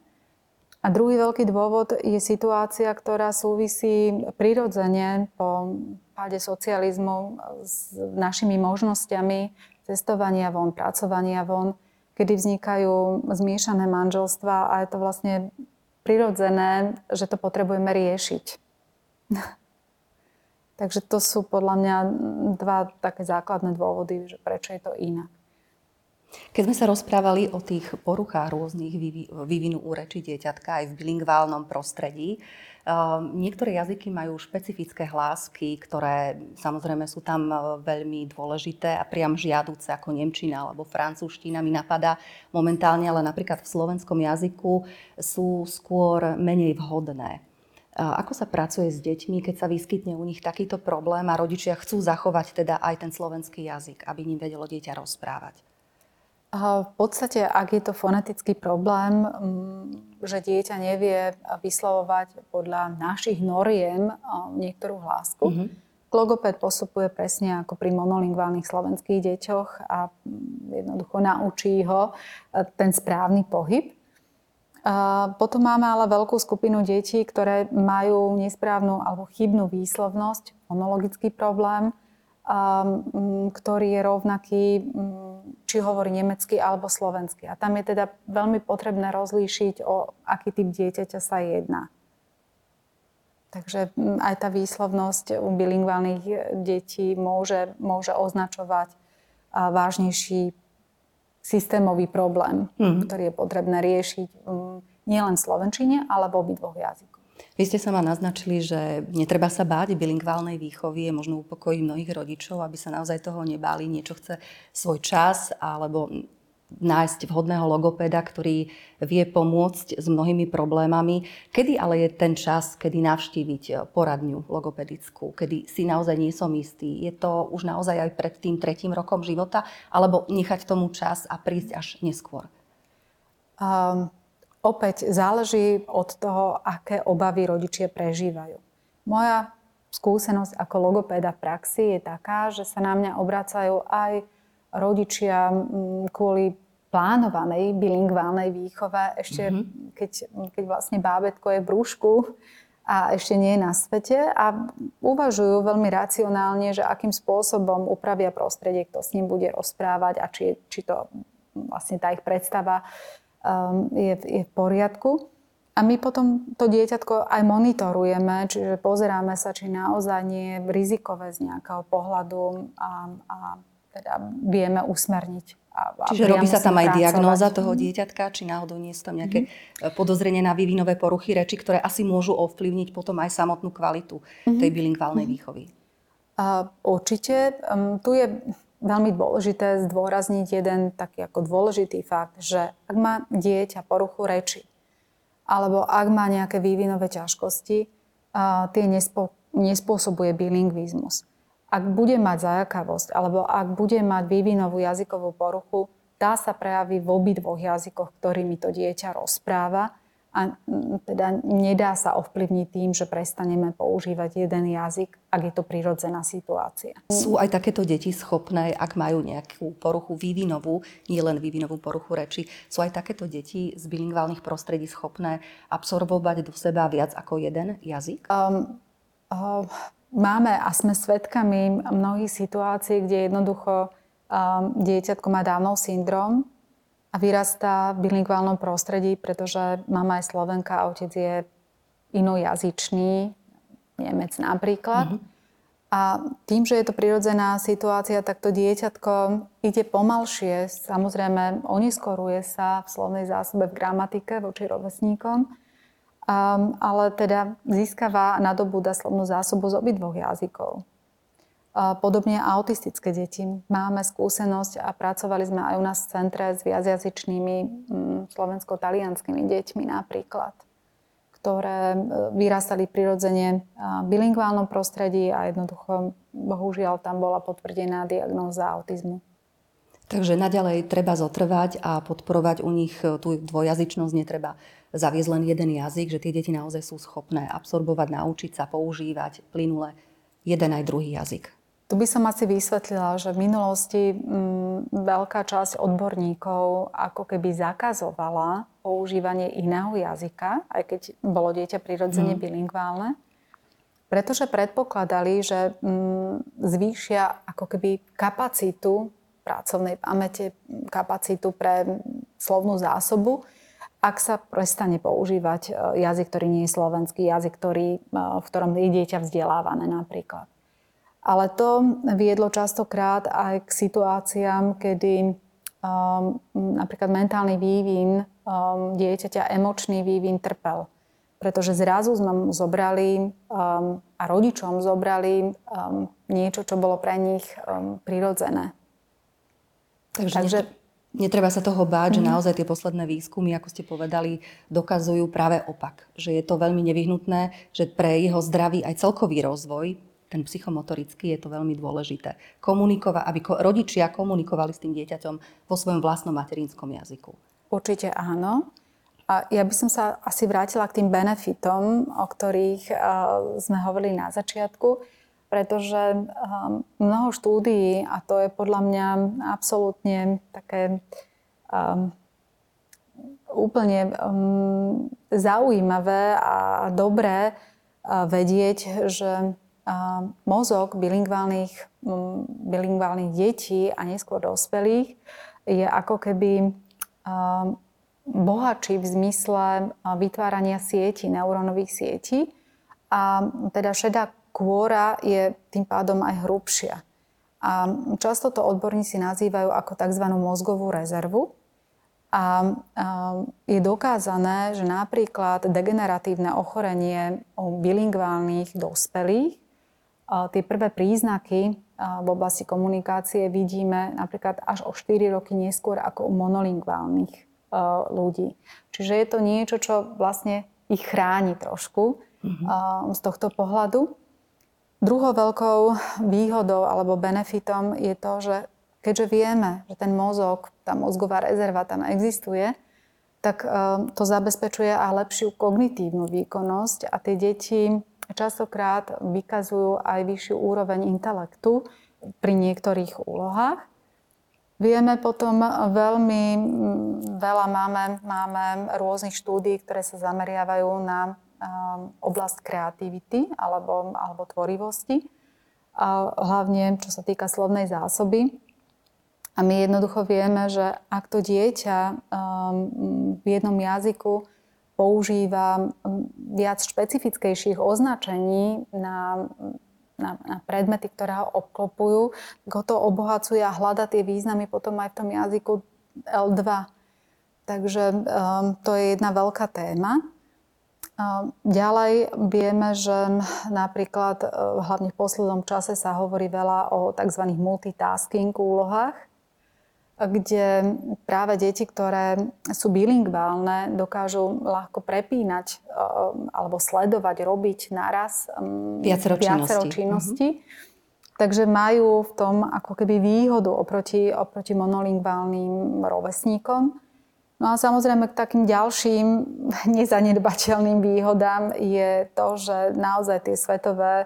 A druhý veľký dôvod je situácia, ktorá súvisí prirodzene po páde socializmu s našimi možnosťami cestovania von, pracovania von, kedy vznikajú zmiešané manželstva a je to vlastne prirodzené, že to potrebujeme riešiť. Takže to sú podľa mňa dva také základné dôvody, že prečo je to inak. Keď sme sa rozprávali o tých poruchách rôznych vývinu úreči dieťatka aj v bilingválnom prostredí, Ehm, niektoré jazyky majú špecifické hlásky, ktoré samozrejme sú tam e, veľmi dôležité a priam žiaduce ako Nemčina alebo francúzština mi napadá momentálne, ale napríklad v slovenskom jazyku sú skôr menej vhodné. Ako sa pracuje s deťmi, keď sa vyskytne u nich takýto problém a rodičia chcú zachovať teda aj ten slovenský jazyk, aby ním vedelo dieťa rozprávať? V podstate, ak je to fonetický problém, mm, že dieťa nevie vyslovovať podľa našich noriem niektorú hlásku, mm-hmm. logopéd postupuje presne ako pri monolingválnych slovenských deťoch a mm, jednoducho naučí ho ten správny pohyb. Potom máme ale veľkú skupinu detí, ktoré majú nesprávnu alebo chybnú výslovnosť, monologický problém, Mm, ktorý je rovnaký, mm, či hovorí nemecky alebo slovensky. A tam je teda veľmi potrebné rozlíšiť, o aký typ dieťaťa sa jedná. Takže mm, aj tá výslovnosť u bilingválnych detí môže, môže označovať vážnejší systémový problém, mm. ktorý je potrebné riešiť nielen v slovenčine, ale v obidvoch jazykoch. Vy ste sa ma naznačili, že netreba sa báť bilingválnej výchovy, je možno upokojiť mnohých rodičov, aby sa naozaj toho nebáli, niečo chce svoj čas alebo nájsť vhodného logopéda, ktorý vie pomôcť s mnohými problémami. Kedy ale je ten čas, kedy navštíviť poradňu logopedickú, kedy si naozaj nie som istý? Je to už naozaj aj pred tým tretím rokom života, alebo nechať tomu čas a prísť až neskôr? Um, Opäť záleží od toho, aké obavy rodičia prežívajú. Moja skúsenosť ako logopéda v praxi je taká, že sa na mňa obracajú aj rodičia kvôli plánovanej bilingválnej výchove, ešte mm-hmm. keď, keď vlastne bábetko je v brúšku a ešte nie je na svete a uvažujú veľmi racionálne, že akým spôsobom upravia prostredie, kto s ním bude rozprávať a či, či to vlastne tá ich predstava Um, je, je v poriadku. A my potom to dieťatko aj monitorujeme, čiže pozeráme sa, či naozaj nie je rizikové z nejakého pohľadu a, a teda vieme usmerniť. A, a Čiže robí sa tam aj diagnóza toho dieťatka, či náhodou nie sú tam nejaké mm-hmm. podozrenie na vývinové poruchy reči, ktoré asi môžu ovplyvniť potom aj samotnú kvalitu mm-hmm. tej bilingválnej mm-hmm. výchovy. Uh, určite. Um, tu je veľmi dôležité zdôrazniť jeden taký ako dôležitý fakt, že ak má dieťa poruchu reči, alebo ak má nejaké vývinové ťažkosti, tie nespo, nespôsobuje bilingvizmus. Ak bude mať zajakavosť, alebo ak bude mať vývinovú jazykovú poruchu, tá sa prejaví v obidvoch jazykoch, ktorými to dieťa rozpráva a teda nedá sa ovplyvniť tým, že prestaneme používať jeden jazyk, ak je to prirodzená situácia. Sú aj takéto deti schopné, ak majú nejakú poruchu vývinovú, nie len vývinovú poruchu reči, sú aj takéto deti z bilingválnych prostredí schopné absorbovať do seba viac ako jeden jazyk? Um, um, máme a sme svedkami mnohých situácií, kde jednoducho um, dieťatko má Downov syndrom, a vyrastá v bilingválnom prostredí, pretože mama je Slovenka a otec je inojazyčný, Nemec napríklad. Mm-hmm. A tým, že je to prirodzená situácia, tak to dieťatko ide pomalšie, samozrejme oneskoruje sa v slovnej zásobe v gramatike voči rovesníkom, um, ale teda získava a nadobúda slovnú zásobu z obidvoch jazykov. Podobne autistické deti. Máme skúsenosť a pracovali sme aj u nás v centre s viacjazyčnými slovensko-talianskými deťmi napríklad, ktoré e, vyrastali prirodzene v bilingválnom prostredí a jednoducho, bohužiaľ, tam bola potvrdená diagnóza autizmu. Takže naďalej treba zotrvať a podporovať u nich e, tú dvojazyčnosť. Netreba zaviesť len jeden jazyk, že tie deti naozaj sú schopné absorbovať, naučiť sa, používať plynule jeden aj druhý jazyk. Tu by som asi vysvetlila, že v minulosti m, mm, veľká časť odborníkov ako keby zakazovala používanie iného jazyka, aj keď bolo dieťa prirodzene mm. bilingválne, pretože predpokladali, že m, mm, zvýšia ako keby kapacitu pracovnej pamäte, kapacitu pre slovnú zásobu, ak sa prestane používať e, jazyk, ktorý nie je slovenský, jazyk, ktorý, e, v ktorom je dieťa vzdelávané napríklad. Ale to viedlo častokrát aj k situáciám, kedy um, napríklad mentálny vývin um, dieťaťa, emočný vývin trpel. Pretože zrazu sme zobrali um, a rodičom zobrali um, niečo, čo bolo pre nich um, prirodzené. Takže, Takže netreba sa toho báť, mm. že mhm. naozaj tie posledné výskumy, ako ste povedali, dokazujú práve opak. Že je to veľmi nevyhnutné, že pre jeho zdravý aj celkový rozvoj ten psychomotorický, je to veľmi dôležité. Komunikova, aby ko- rodičia komunikovali s tým dieťaťom vo svojom vlastnom materinskom jazyku. Určite áno. A ja by som sa asi vrátila k tým benefitom, o ktorých uh, sme hovorili na začiatku, pretože um, mnoho štúdií, a to je podľa mňa absolútne také um, úplne um, zaujímavé a dobré uh, vedieť, že mozog bilingválnych, bilingválnych detí a neskôr dospelých je ako keby bohatší v zmysle vytvárania sietí, neurónových sietí. A teda šedá kôra je tým pádom aj hrubšia. A často to odborníci nazývajú ako tzv. mozgovú rezervu. A je dokázané, že napríklad degeneratívne ochorenie u bilingválnych dospelých tie prvé príznaky v oblasti komunikácie vidíme napríklad až o 4 roky neskôr ako u monolingválnych ľudí. Čiže je to niečo, čo vlastne ich chráni trošku mm-hmm. z tohto pohľadu. Druhou veľkou výhodou alebo benefitom je to, že keďže vieme, že ten mozog, tá mozgová rezerva tam existuje, tak to zabezpečuje aj lepšiu kognitívnu výkonnosť a tie deti častokrát vykazujú aj vyššiu úroveň intelektu pri niektorých úlohách. Vieme potom veľmi veľa, máme, máme rôznych štúdí, ktoré sa zameriavajú na oblasť kreativity alebo, alebo tvorivosti. A hlavne čo sa týka slovnej zásoby. A my jednoducho vieme, že ak to dieťa um, v jednom jazyku používa viac špecifickejších označení na, na, na predmety, ktoré ho obklopujú, tak ho to obohacuje a hľada tie významy potom aj v tom jazyku L2. Takže um, to je jedna veľká téma. Ďalej vieme, že napríklad uh, hlavne v poslednom čase sa hovorí veľa o tzv. multitasking úlohách, kde práve deti, ktoré sú bilingválne, dokážu ľahko prepínať eh, alebo sledovať, robiť naraz viacero, viacero činností. Mm-hmm. Takže majú v tom ako keby výhodu oproti, oproti monolingválnym rovesníkom. No a samozrejme k takým ďalším nezanedbateľným výhodám je to, že naozaj tie svetové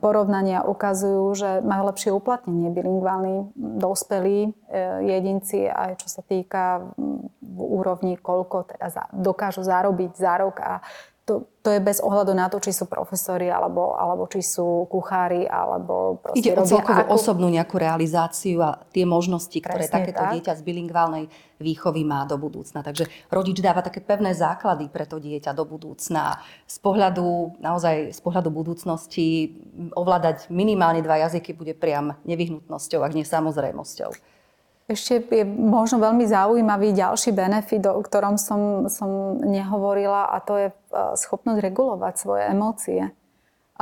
porovnania ukazujú, že majú lepšie uplatnenie bilingválni dospelí e, jedinci, aj čo sa týka v úrovni, koľko teda dokážu zarobiť za rok a to, to je bez ohľadu na to, či sú profesori, alebo, alebo či sú kuchári, alebo proste Ide o celkovú akú... osobnú nejakú realizáciu a tie možnosti, ktoré Presne takéto tak. dieťa z bilingválnej výchovy má do budúcna. Takže rodič dáva také pevné základy pre to dieťa do budúcna. Z pohľadu, naozaj z pohľadu budúcnosti ovládať minimálne dva jazyky bude priam nevyhnutnosťou, ak nie samozrejmosťou. Ešte je možno veľmi zaujímavý ďalší benefit, o ktorom som, som nehovorila a to je e, schopnosť regulovať svoje emócie.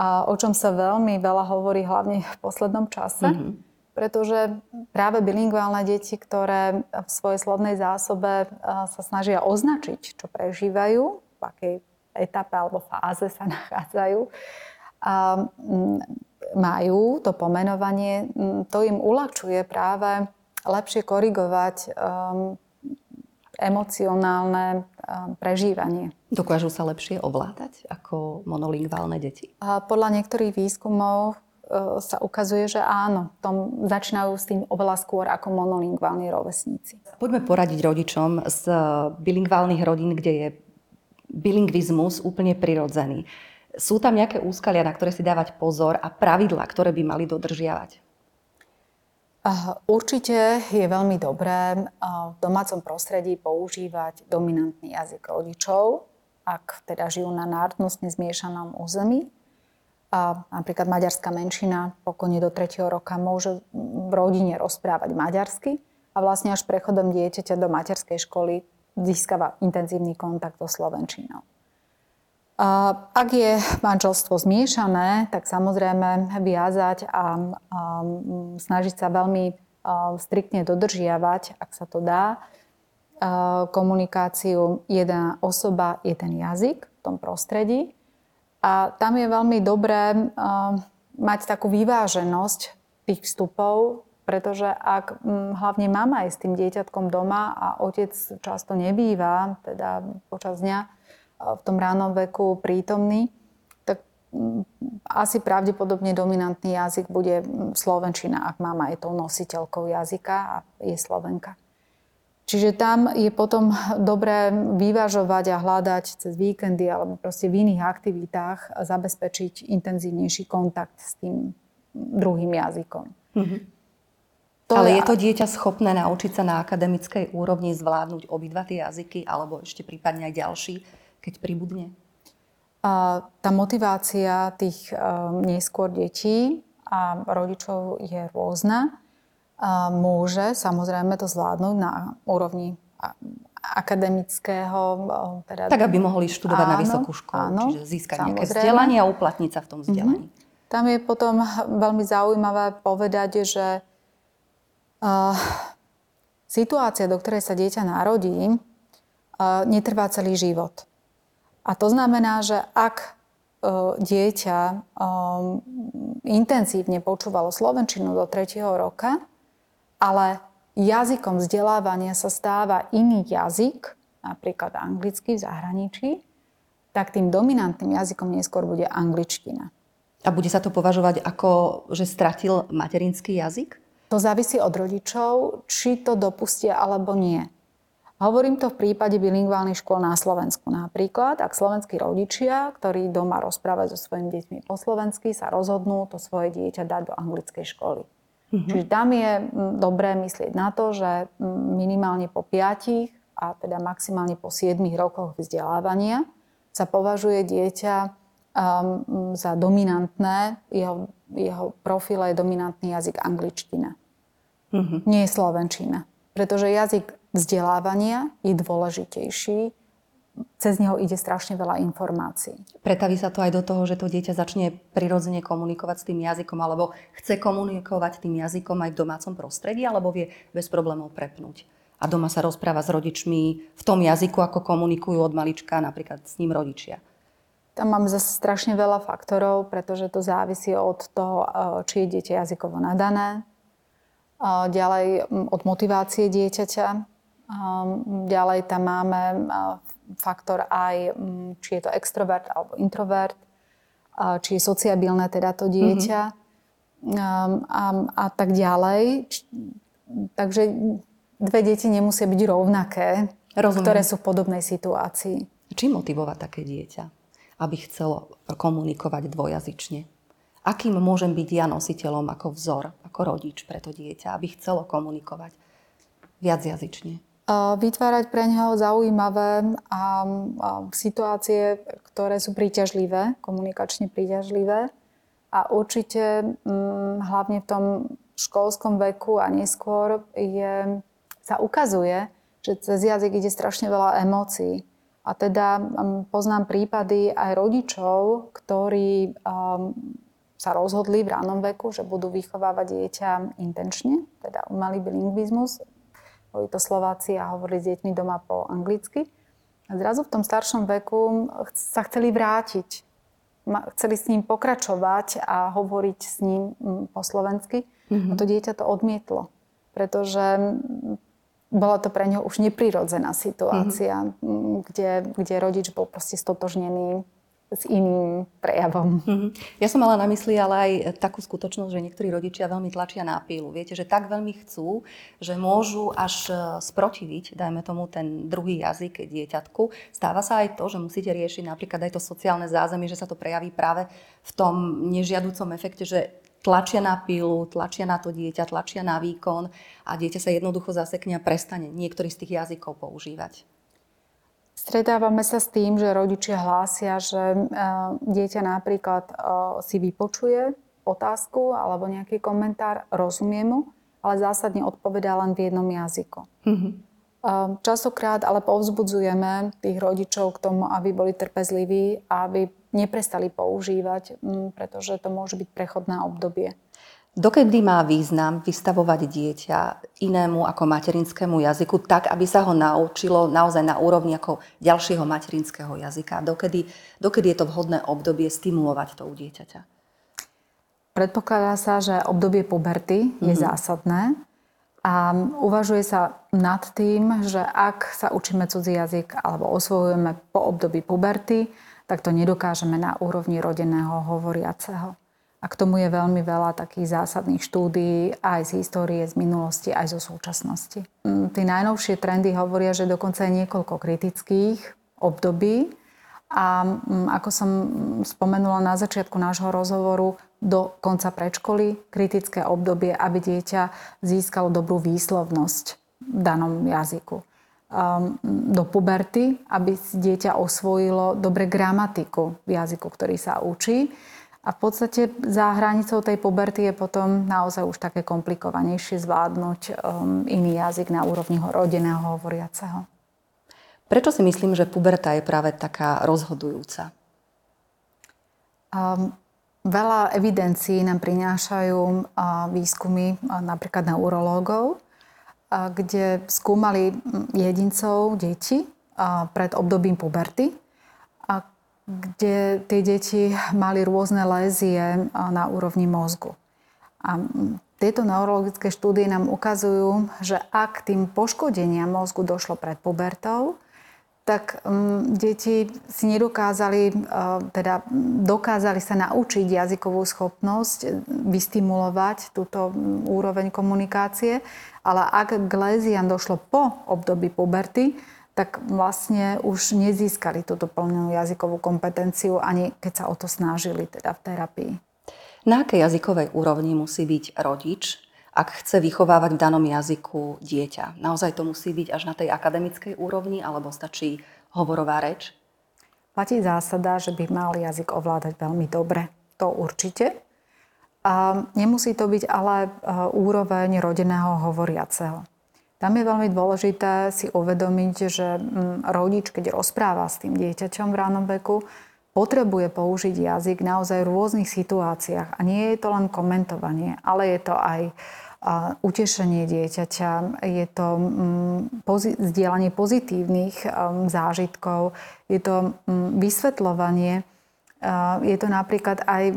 A o čom sa veľmi veľa hovorí hlavne v poslednom čase. Mm-hmm. Pretože práve bilingválne deti, ktoré v svojej slovnej zásobe e, sa snažia označiť, čo prežívajú, v akej etape alebo fáze sa nachádzajú, a majú to pomenovanie, to im uľahčuje práve lepšie korigovať um, emocionálne um, prežívanie. Dokážu sa lepšie ovládať ako monolingválne deti? A podľa niektorých výskumov uh, sa ukazuje, že áno, tom začínajú s tým oveľa skôr ako monolingválni rovesníci. Poďme poradiť rodičom z bilingválnych rodín, kde je bilingvizmus úplne prirodzený. Sú tam nejaké úskalia, na ktoré si dávať pozor a pravidlá, ktoré by mali dodržiavať? Určite je veľmi dobré v domácom prostredí používať dominantný jazyk rodičov, ak teda žijú na národnostne zmiešanom území. A napríklad maďarská menšina pokojne do 3. roka môže v rodine rozprávať maďarsky a vlastne až prechodom dieťaťa do materskej školy získava intenzívny kontakt so slovenčinou. Ak je manželstvo zmiešané, tak samozrejme viazať a, snažiť sa veľmi striktne dodržiavať, ak sa to dá, komunikáciu jedna osoba, jeden jazyk v tom prostredí. A tam je veľmi dobré mať takú vyváženosť tých vstupov, pretože ak hlavne mama je s tým dieťatkom doma a otec často nebýva, teda počas dňa, v tom ránom veku prítomný, tak mm, asi pravdepodobne dominantný jazyk bude mm, slovenčina, ak mama je tou nositeľkou jazyka a je slovenka. Čiže tam je potom dobré vyvažovať a hľadať cez víkendy alebo proste v iných aktivitách zabezpečiť intenzívnejší kontakt s tým druhým jazykom. Mm-hmm. To Ale je to dieťa schopné naučiť sa na akademickej úrovni zvládnuť obidva tie jazyky alebo ešte prípadne aj ďalší? Keď pribudne? A tá motivácia tých um, neskôr detí a rodičov je rôzna. A môže samozrejme to zvládnuť na úrovni akademického... Teda... Tak, aby mohli študovať áno, na vysokú školu, áno, čiže získať samozrejme. nejaké vzdelanie a uplatniť sa v tom vzdelaní. Mm-hmm. Tam je potom veľmi zaujímavé povedať, že uh, situácia, do ktorej sa dieťa narodí, uh, netrvá celý život. A to znamená, že ak e, dieťa e, intenzívne počúvalo slovenčinu do 3. roka, ale jazykom vzdelávania sa stáva iný jazyk, napríklad anglicky v zahraničí, tak tým dominantným jazykom neskôr bude angličtina. A bude sa to považovať ako, že stratil materinský jazyk? To závisí od rodičov, či to dopustia alebo nie. Hovorím to v prípade bilingválnych škôl na Slovensku. Napríklad, ak slovenskí rodičia, ktorí doma rozprávajú so svojimi deťmi po slovensky, sa rozhodnú to svoje dieťa dať do anglickej školy. Mm-hmm. Čiže tam je dobré myslieť na to, že minimálne po 5 a teda maximálne po 7 rokoch vzdelávania sa považuje dieťa um, za dominantné, jeho, jeho profil je dominantný jazyk angličtina. Mm-hmm. Nie slovenčina. Pretože jazyk vzdelávania je dôležitejší. Cez neho ide strašne veľa informácií. Pretaví sa to aj do toho, že to dieťa začne prirodzene komunikovať s tým jazykom, alebo chce komunikovať tým jazykom aj v domácom prostredí, alebo vie bez problémov prepnúť. A doma sa rozpráva s rodičmi v tom jazyku, ako komunikujú od malička napríklad s ním rodičia. Tam máme zase strašne veľa faktorov, pretože to závisí od toho, či je dieťa jazykovo nadané, ďalej od motivácie dieťaťa, Ďalej tam máme faktor aj, či je to extrovert alebo introvert, či je sociabilné teda to dieťa mm-hmm. a, a tak ďalej. Takže dve deti nemusia byť rovnaké, Rozumiem. ktoré sú v podobnej situácii. Čím motivovať také dieťa, aby chcelo komunikovať dvojazyčne? Akým môžem byť ja nositeľom ako vzor, ako rodič pre to dieťa, aby chcelo komunikovať viacjazyčne? Vytvárať pre neho zaujímavé situácie, ktoré sú príťažlivé, komunikačne príťažlivé. A určite hm, hlavne v tom školskom veku a neskôr je, sa ukazuje, že cez jazyk ide strašne veľa emócií. A teda hm, poznám prípady aj rodičov, ktorí sa rozhodli v ránom veku, že budú vychovávať dieťa intenčne, teda umelý bilingvizmus. Boli to Slováci a hovorili s deťmi doma po anglicky. A zrazu v tom staršom veku sa chceli vrátiť. Chceli s ním pokračovať a hovoriť s ním mm, po slovensky. Mm-hmm. A to dieťa to odmietlo. Pretože bola to pre ňo už neprirodzená situácia, mm-hmm. kde, kde rodič bol proste stotožnený s iným prejavom. Mm-hmm. Ja som mala na mysli ale aj takú skutočnosť, že niektorí rodičia veľmi tlačia na pílu. Viete, že tak veľmi chcú, že môžu až e, sprotiviť, dajme tomu ten druhý jazyk dieťatku. Stáva sa aj to, že musíte riešiť napríklad aj to sociálne zázemie, že sa to prejaví práve v tom nežiaducom efekte, že tlačia na pílu, tlačia na to dieťa, tlačia na výkon a dieťa sa jednoducho zasekne a prestane niektorý z tých jazykov používať. Stretávame sa s tým, že rodičia hlásia, že e, dieťa napríklad e, si vypočuje otázku alebo nejaký komentár, rozumie mu, ale zásadne odpovedá len v jednom jazyku. Mm-hmm. Častokrát ale povzbudzujeme tých rodičov k tomu, aby boli trpezliví a aby neprestali používať, pretože to môže byť prechodné obdobie. Dokedy má význam vystavovať dieťa inému ako materinskému jazyku tak, aby sa ho naučilo naozaj na úrovni ako ďalšieho materinského jazyka? Dokedy, dokedy je to vhodné obdobie stimulovať to u dieťaťa? Predpokladá sa, že obdobie puberty je mm-hmm. zásadné a uvažuje sa nad tým, že ak sa učíme cudzí jazyk alebo osvojujeme po období puberty, tak to nedokážeme na úrovni rodeného hovoriaceho. A k tomu je veľmi veľa takých zásadných štúdií aj z histórie, z minulosti, aj zo súčasnosti. Mm, tie najnovšie trendy hovoria, že dokonca je niekoľko kritických období. A mm, ako som spomenula na začiatku nášho rozhovoru, do konca predškoly kritické obdobie, aby dieťa získalo dobrú výslovnosť v danom jazyku. Um, do puberty, aby dieťa osvojilo dobre gramatiku v jazyku, ktorý sa učí a v podstate za hranicou tej puberty je potom naozaj už také komplikovanejšie zvládnuť um, iný jazyk na úrovni rodeného hovoriaceho. Prečo si myslím, že puberta je práve taká rozhodujúca? Um, veľa evidencií nám prinášajú uh, výskumy uh, napríklad na urológov, uh, kde skúmali jedincov, deti uh, pred obdobím puberty kde tie deti mali rôzne lézie na úrovni mozgu. A tieto neurologické štúdie nám ukazujú, že ak tým poškodeniam mozgu došlo pred pubertou, tak um, deti si nedokázali, uh, teda dokázali sa naučiť jazykovú schopnosť, vystimulovať túto úroveň komunikácie, ale ak k léziám došlo po období puberty, tak vlastne už nezískali túto plnú jazykovú kompetenciu, ani keď sa o to snažili teda v terapii. Na akej jazykovej úrovni musí byť rodič, ak chce vychovávať v danom jazyku dieťa? Naozaj to musí byť až na tej akademickej úrovni, alebo stačí hovorová reč? Platí zásada, že by mal jazyk ovládať veľmi dobre. To určite. A nemusí to byť ale e, úroveň rodeného hovoriaceho. Tam je veľmi dôležité si uvedomiť, že mm, rodič, keď rozpráva s tým dieťaťom v ránom veku, potrebuje použiť jazyk naozaj v rôznych situáciách. A nie je to len komentovanie, ale je to aj utešenie dieťaťa, je to mm, zdieľanie pozitívnych um, zážitkov, je to mm, vysvetľovanie, je to napríklad aj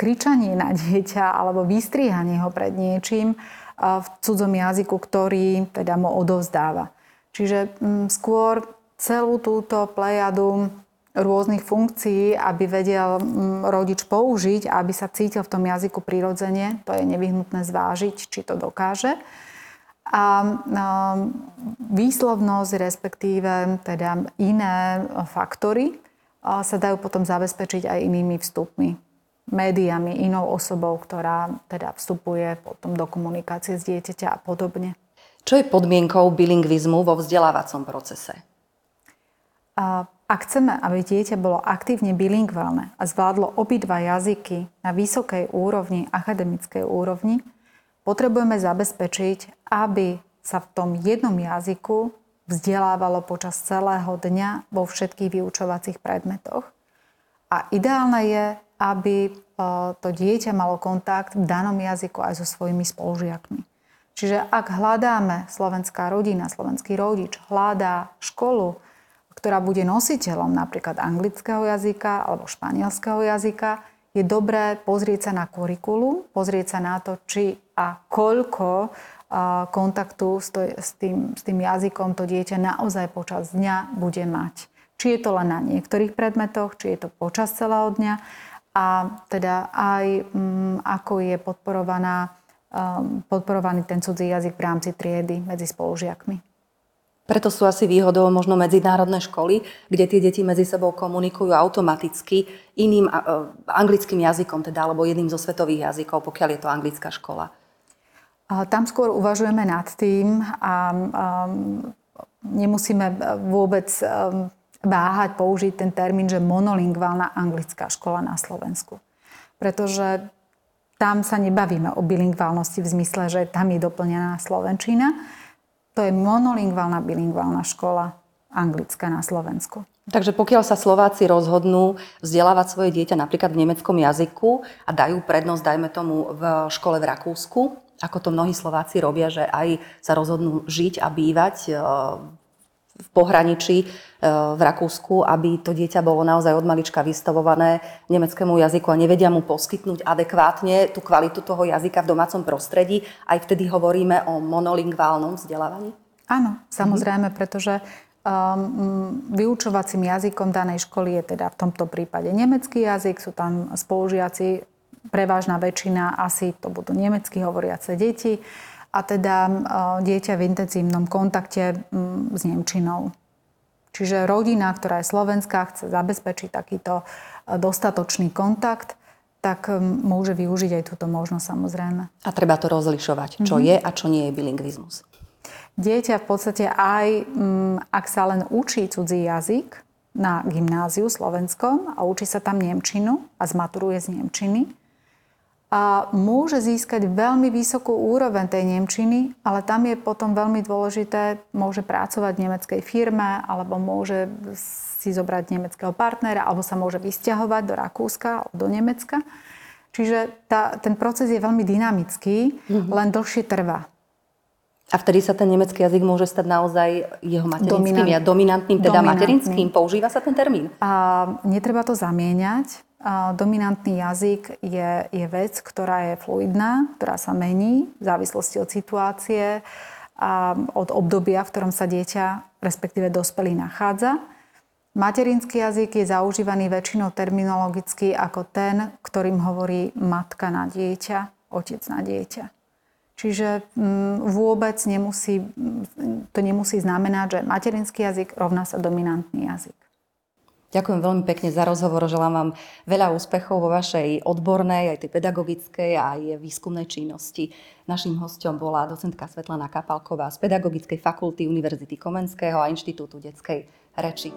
kričanie na dieťa alebo vystriehanie ho pred niečím, v cudzom jazyku, ktorý teda mu odovzdáva. Čiže mm, skôr celú túto plejadu rôznych funkcií, aby vedel mm, rodič použiť aby sa cítil v tom jazyku prirodzene. To je nevyhnutné zvážiť, či to dokáže. A výslovnosť, respektíve teda iné faktory sa dajú potom zabezpečiť aj inými vstupmi, médiami, inou osobou, ktorá teda vstupuje potom do komunikácie s dieťaťa a podobne. Čo je podmienkou bilingvizmu vo vzdelávacom procese? A ak chceme, aby dieťa bolo aktívne bilingválne a zvládlo obidva jazyky na vysokej úrovni, akademickej úrovni, potrebujeme zabezpečiť, aby sa v tom jednom jazyku vzdelávalo počas celého dňa vo všetkých vyučovacích predmetoch. A ideálne je, aby e, to dieťa malo kontakt v danom jazyku aj so svojimi spolužiakmi. Čiže ak hľadáme slovenská rodina, slovenský rodič, hľadá školu, ktorá bude nositeľom napríklad anglického jazyka alebo španielského jazyka, je dobré pozrieť sa na kurikulu, pozrieť sa na to, či a koľko kontaktu s tým, s tým jazykom to dieťa naozaj počas dňa bude mať. Či je to len na niektorých predmetoch, či je to počas celého dňa a teda aj mm, ako je podporovaná Um, podporovaný ten cudzí jazyk v rámci triedy medzi spolužiakmi. Preto sú asi výhodou možno medzinárodné školy, kde tie deti medzi sebou komunikujú automaticky iným uh, anglickým jazykom, teda alebo jedným zo svetových jazykov, pokiaľ je to anglická škola. Tam skôr uvažujeme nad tým a um, nemusíme vôbec um, váhať použiť ten termín, že monolingválna anglická škola na Slovensku. Pretože tam sa nebavíme o bilingválnosti v zmysle, že tam je doplnená slovenčina. To je monolingválna bilingválna škola anglická na Slovensku. Takže pokiaľ sa Slováci rozhodnú vzdelávať svoje dieťa napríklad v nemeckom jazyku a dajú prednosť, dajme tomu, v škole v Rakúsku, ako to mnohí Slováci robia, že aj sa rozhodnú žiť a bývať e, v pohraničí e, v Rakúsku, aby to dieťa bolo naozaj od malička vystavované nemeckému jazyku a nevedia mu poskytnúť adekvátne tú kvalitu toho jazyka v domácom prostredí. Aj vtedy hovoríme o monolingválnom vzdelávaní? Áno, samozrejme, pretože um, vyučovacím jazykom danej školy je teda v tomto prípade nemecký jazyk, sú tam spolužiaci, prevážna väčšina asi to budú nemecky hovoriace deti a teda dieťa v intenzívnom kontakte s Nemčinou. Čiže rodina, ktorá je slovenská, chce zabezpečiť takýto dostatočný kontakt, tak môže využiť aj túto možnosť samozrejme. A treba to rozlišovať, čo mm-hmm. je a čo nie je bilingvizmus. Dieťa v podstate aj, ak sa len učí cudzí jazyk na gymnáziu slovenskom a učí sa tam Nemčinu a zmaturuje z Nemčiny, a môže získať veľmi vysokú úroveň tej Nemčiny, ale tam je potom veľmi dôležité, môže pracovať v nemeckej firme, alebo môže si zobrať nemeckého partnera, alebo sa môže vysťahovať do Rakúska, alebo do Nemecka. Čiže tá, ten proces je veľmi dynamický, mm-hmm. len dlhšie trvá. A vtedy sa ten nemecký jazyk môže stať naozaj jeho materinským, Dominant, dominantným, teda dominantným. materinským. Používa sa ten termín? A netreba to zamieňať dominantný jazyk je, je vec, ktorá je fluidná, ktorá sa mení v závislosti od situácie a od obdobia, v ktorom sa dieťa, respektíve dospelý, nachádza. Materinský jazyk je zaužívaný väčšinou terminologicky ako ten, ktorým hovorí matka na dieťa, otec na dieťa. Čiže mm, vôbec nemusí, to nemusí znamenať, že materinský jazyk rovná sa dominantný jazyk. Ďakujem veľmi pekne za rozhovor. Želám vám veľa úspechov vo vašej odbornej, aj tej pedagogickej a aj výskumnej činnosti. Naším hostom bola docentka Svetlana Kapalková z Pedagogickej fakulty Univerzity Komenského a Inštitútu detskej reči.